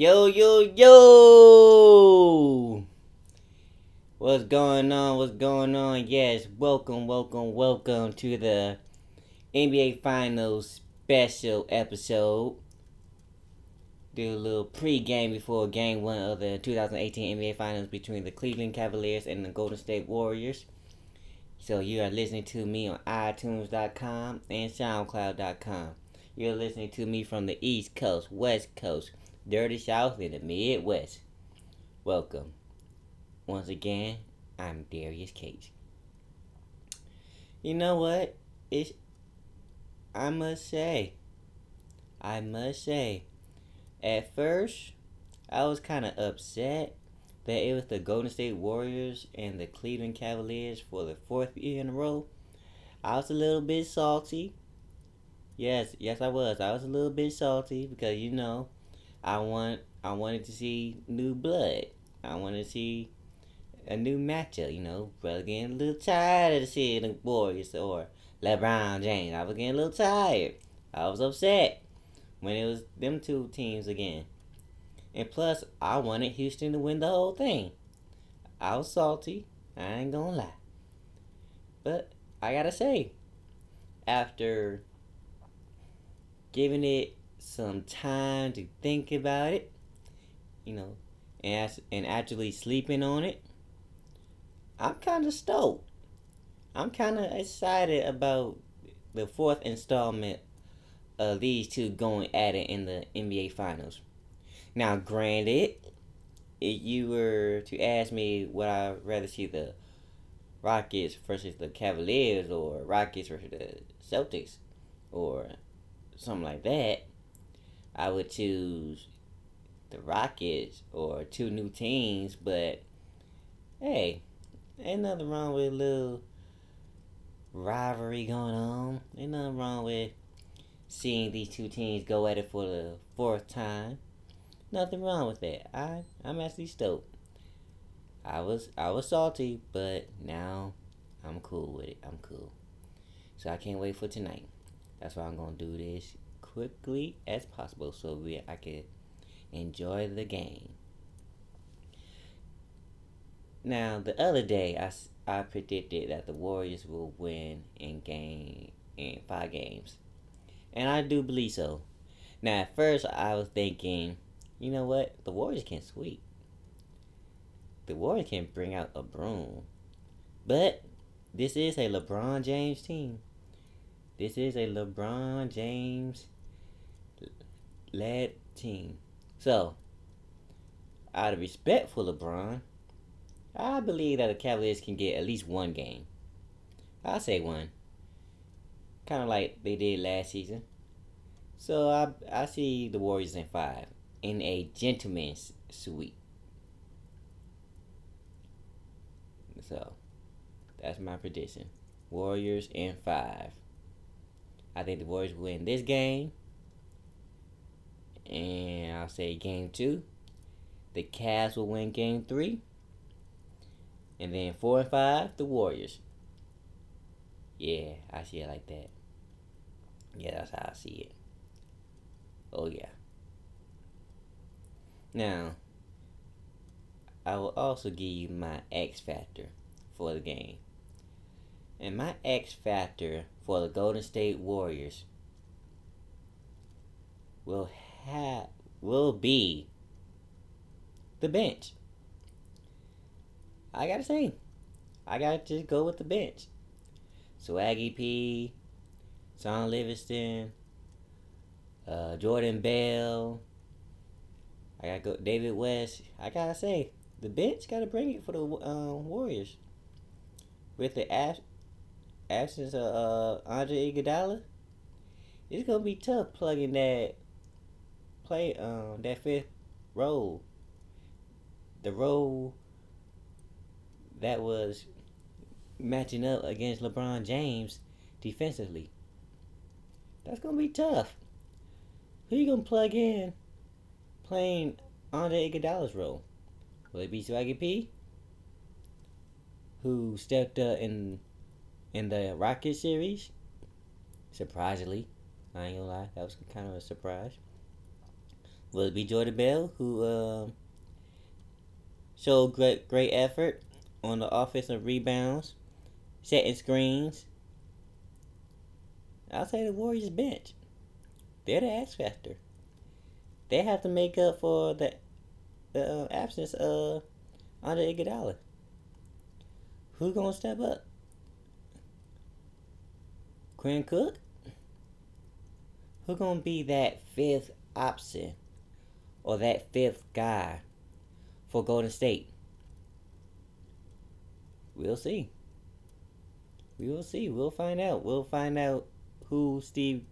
Yo, yo, yo! What's going on? What's going on? Yes, welcome, welcome, welcome to the NBA Finals special episode. Do a little pre-game before game one of the 2018 NBA Finals between the Cleveland Cavaliers and the Golden State Warriors. So you are listening to me on iTunes.com and SoundCloud.com. You're listening to me from the East Coast, West Coast, Dirty South, and the Midwest. Welcome. Once again, I'm Darius Cates. You know what? It's I must say, I must say, at first, I was kind of upset that it was the Golden State Warriors and the Cleveland Cavaliers for the fourth year in a row. I was a little bit salty. Yes, yes, I was. I was a little bit salty because you know, I want, I wanted to see new blood. I wanted to see a new matchup. You know, brother getting a little tired of seeing the Warriors or LeBron James. I was getting a little tired. I was upset when it was them two teams again. And plus, I wanted Houston to win the whole thing. I was salty. I ain't gonna lie. But I gotta say, after giving it some time to think about it, you know, and, and actually sleeping on it, I'm kind of stoked. I'm kind of excited about the fourth installment of these two going at it in the NBA Finals. Now, granted, if you were to ask me would I rather see the Rockets versus the Cavaliers or Rockets versus the Celtics or something like that, I would choose the Rockets or two new teams, but hey, ain't nothing wrong with a little rivalry going on. Ain't nothing wrong with seeing these two teams go at it for the fourth time. Nothing wrong with that. I I'm actually stoked. I was I was salty, but now I'm cool with it. I'm cool. So I can't wait for tonight. That's why I'm gonna do this quickly as possible so we I can enjoy the game. Now the other day I, I predicted that the Warriors will win in game in five games, and I do believe so. Now at first I was thinking you know what? The Warriors can sweep. The Warriors can bring out a broom. But this is a LeBron James team. This is a LeBron James led team. So, out of respect for LeBron, I believe that the Cavaliers can get at least one game. i say one. Kind of like they did last season. So I I see the Warriors in five in a gentleman's suite. So, that's my prediction. Warriors in five. I think the Warriors win this game. I'll say game two. The Cavs will win game three. And then four and five, the Warriors. Yeah, I see it like that. Yeah, that's how I see it. Oh, yeah. Now, I will also give you my X factor for the game. And my X factor for the Golden State Warriors will have will be the bench. I gotta say, I gotta just go with the bench. Swaggy P, Shaun Livingston, uh, Jordan Bell, I gotta go David West. I gotta say, the bench gotta bring it for the uh, Warriors. With the ab- absence of uh, Andre Iguodala, it's gonna be tough plugging that play um that fifth role. The role that was matching up against LeBron James defensively. That's gonna be tough. Who you gonna plug in playing Andre Iguodala's role? Will it be Swaggy P? Who stepped up in in the Rocket series? Surprisingly, I ain't gonna lie, that was kind of a surprise. Will it be Jordan Bell who uh, showed great great effort on the offensive rebounds, setting screens? I'll say the Warriors bench. They're the X factor. They have to make up for the the uh, absence of Andre Iguodala. Who gonna step up? Quinn Cook? Who gonna be that fifth option or that fifth guy for Golden State? We'll see. We will see. We'll find out. We'll find out who Steve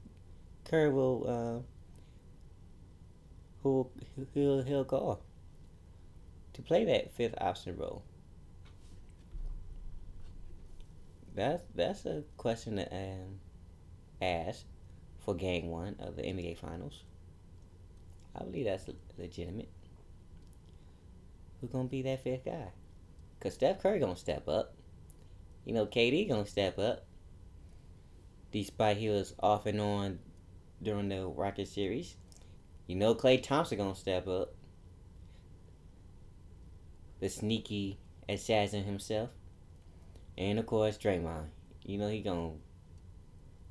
Kerr will uh, who he'll he'll call to play that fifth option role. That's that's a question to um, ask for Game One of the NBA Finals. I believe that's legitimate. Who's gonna be that fifth guy? Cause Steph Curry gonna step up. You know, KD gonna step up. Despite he was off and on during the Rocket series, you know Klay Thompson gonna step up. The sneaky assassin himself. And of course Draymond. You know he gonna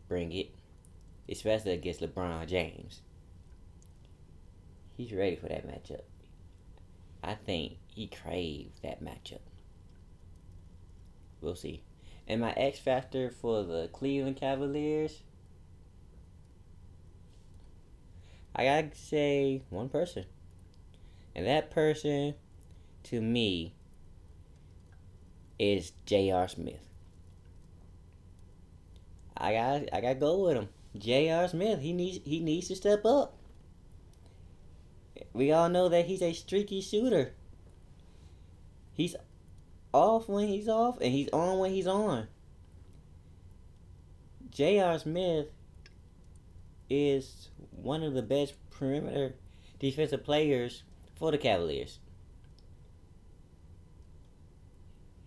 bring it. Especially against LeBron James. He's ready for that matchup. I think he craved that matchup. We'll see. And my X factor for the Cleveland Cavaliers, I gotta say one person. And that person, to me, is J.R. Smith. I got I got to go with him. J.R. Smith, he needs he needs to step up. We all know that he's a streaky shooter. He's off when he's off and he's on when he's on. J.R. Smith is one of the best perimeter defensive players for the Cavaliers.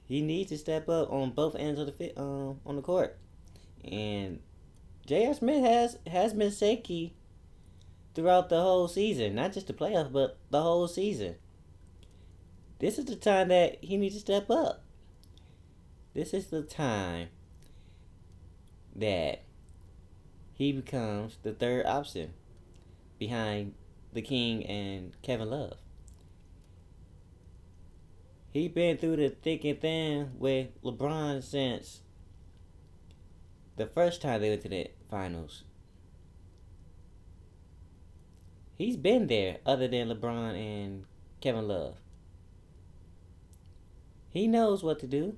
He needs to step up on both ends of the fit um, on the court, and J.R. Smith has has been shaky throughout the whole season, not just the playoffs, but the whole season. This is the time that he needs to step up. This is the time that he becomes the third option behind the King and Kevin Love. He's been through the thick and thin with LeBron since the first time they went to the finals. He's been there other than LeBron and Kevin Love. He knows what to do.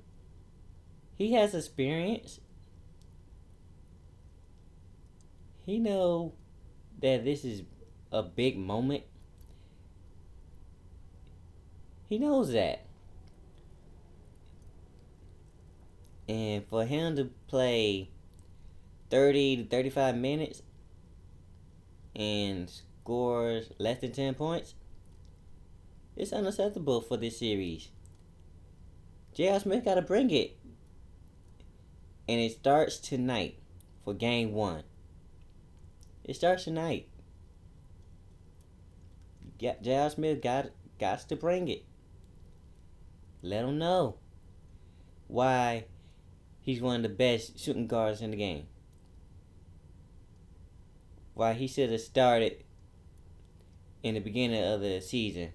He has experience. He know that this is a big moment. He knows that. And for him to play 30 to 35 minutes and scores less than 10 points, it's unacceptable for this series. J.R. Smith got to bring it. And it starts tonight for game one. It starts tonight. J.R. Smith got, got to bring it. Let him know why he's one of the best shooting guards in the game. Why he should have started in the beginning of the season.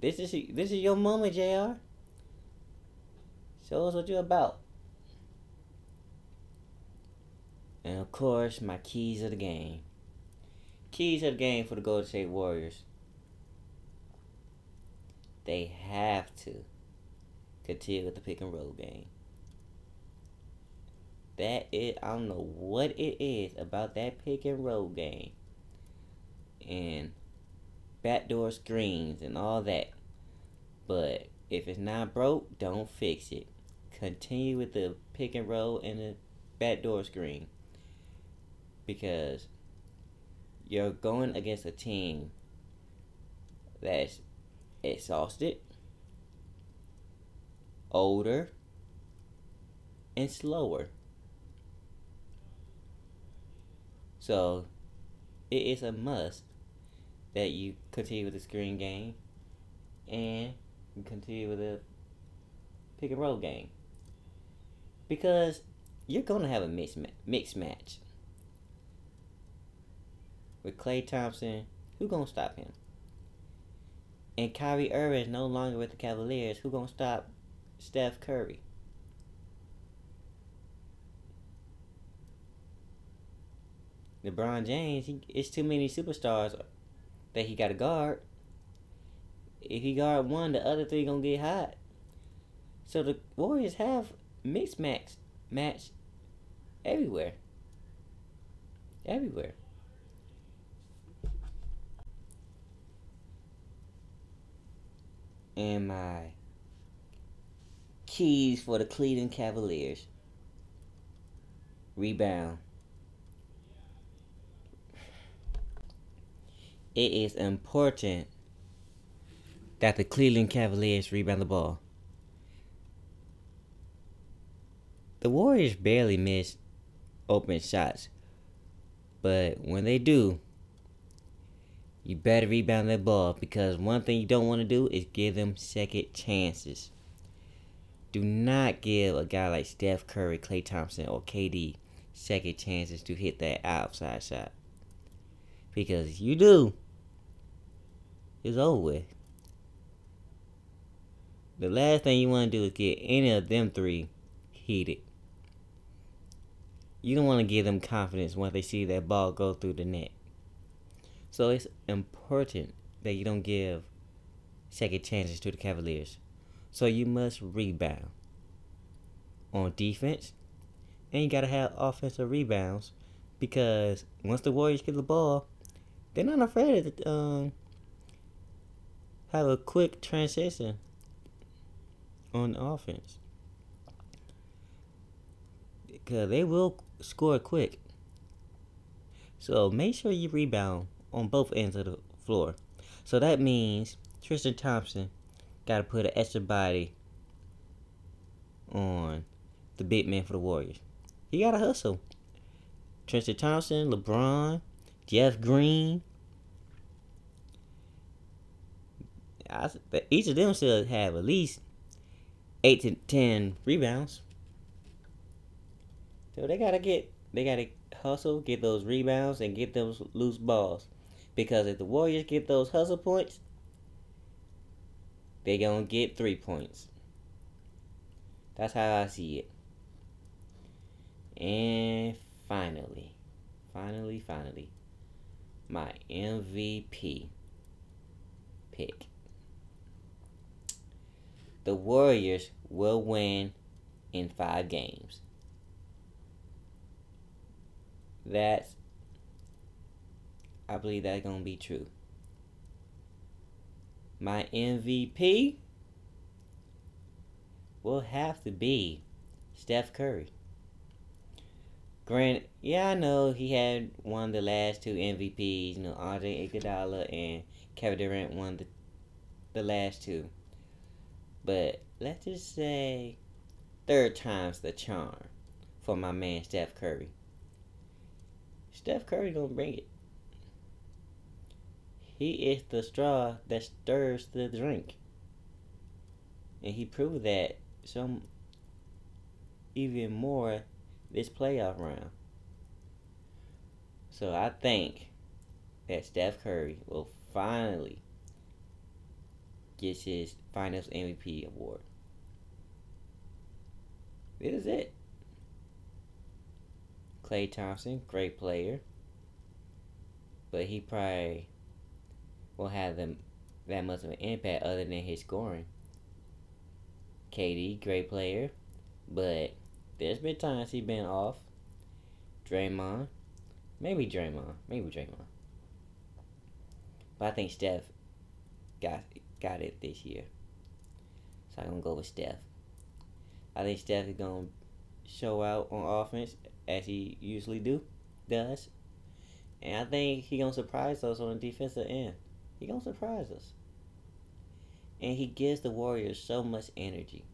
This is this is your moment, J.R. Show us what you're about. And of course, my keys of the game. Keys of the game for the Golden State Warriors. They have to continue with the pick and roll game. That is, I don't know what it is about that pick and roll game. Backdoor screens and all that. But if it's not broke, don't fix it. Continue with the pick and roll and the backdoor screen. Because you're going against a team that's exhausted, older, and slower. So it is a must that you continue with the screen game and continue with the pick and roll game. Because you're gonna have a mixed ma- mixed match. With Klay Thompson, who gonna stop him? And Kyrie Irving is no longer with the Cavaliers. Who gonna stop Steph Curry? LeBron James, he, it's too many superstars that he got to guard. If he guard one, the other three gonna get hot. So the Warriors have mixed match match everywhere. Everywhere. And my keys for the Cleveland Cavaliers. Rebound. It is important that the Cleveland Cavaliers rebound the ball. The Warriors barely miss open shots, but when they do, you better rebound that ball because one thing you don't want to do is give them second chances. Do not give a guy like Steph Curry, Klay Thompson, or KD second chances to hit that outside shot. Because you do, it's over with. The last thing you want to do is get any of them three heated. You don't want to give them confidence once they see that ball go through the net. So it's important that you don't give second chances to the Cavaliers. So you must rebound on defense, and you gotta have offensive rebounds because once the Warriors get the ball, they're not afraid to um, have a quick transition on offense because they will score quick. So make sure you rebound on both ends of the floor. So that means Tristan Thompson got to put an extra body on the big man for the Warriors. He got to hustle. Tristan Thompson, LeBron, Jeff Green. I, each of them should have at least eight to ten rebounds. So they gotta get, they gotta hustle, get those rebounds, and get those loose balls. Because if the Warriors get those hustle points, they gonna get three points. That's how I see it. And finally, finally, finally, my MVP pick. The Warriors will win in five games. That's I believe that's going to be true. My MVP will have to be Steph Curry. Grant, yeah, I know he had won the last two MVPs. You know, Andre Iguodala and Kevin Durant won the the last two. But let's just say third time's the charm for my man Steph Curry. Steph Curry gonna bring it. He is the straw that stirs the drink. And he proved that some even more this playoff round. So I think that Steph Curry will finally get his Finals MVP award. This is it. Klay Thompson, great player. But he probably won't have them that much of an impact other than his scoring. KD, great player. But there's been times he's been off. Draymond. Maybe Draymond. Maybe Draymond. But I think Steph got got it this year. So I'm gonna go with Steph. I think Steph is gonna show out on offense as he usually do does. And I think he gonna surprise us on the defensive end. He gonna surprise us. And he gives the Warriors so much energy.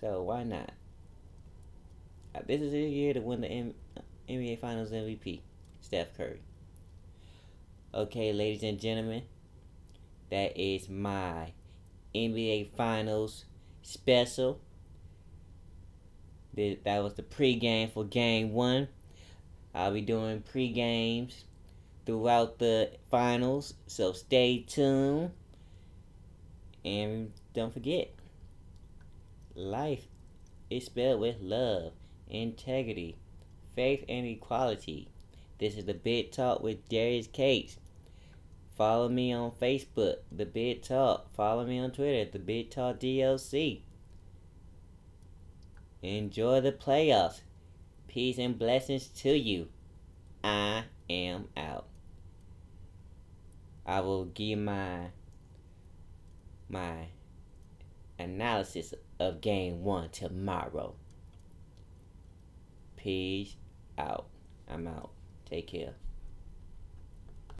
So why not? Uh, this is his year to win the NBA Finals MVP. Steph Curry. Okay, ladies and gentlemen, that is my NBA Finals special. That was the pregame for Game 1. I'll be doing pre-games throughout the finals, so stay tuned. And don't forget, life is spelled with love, integrity, faith, and equality. This is the Big Talk with Darius Cates. Follow me on Facebook, The Big Talk. Follow me on Twitter, at The Big Talk DLC. Enjoy the playoffs. Peace and blessings to you. I am out. I will give my my analysis of game one tomorrow. Peace out. I'm out. Take care.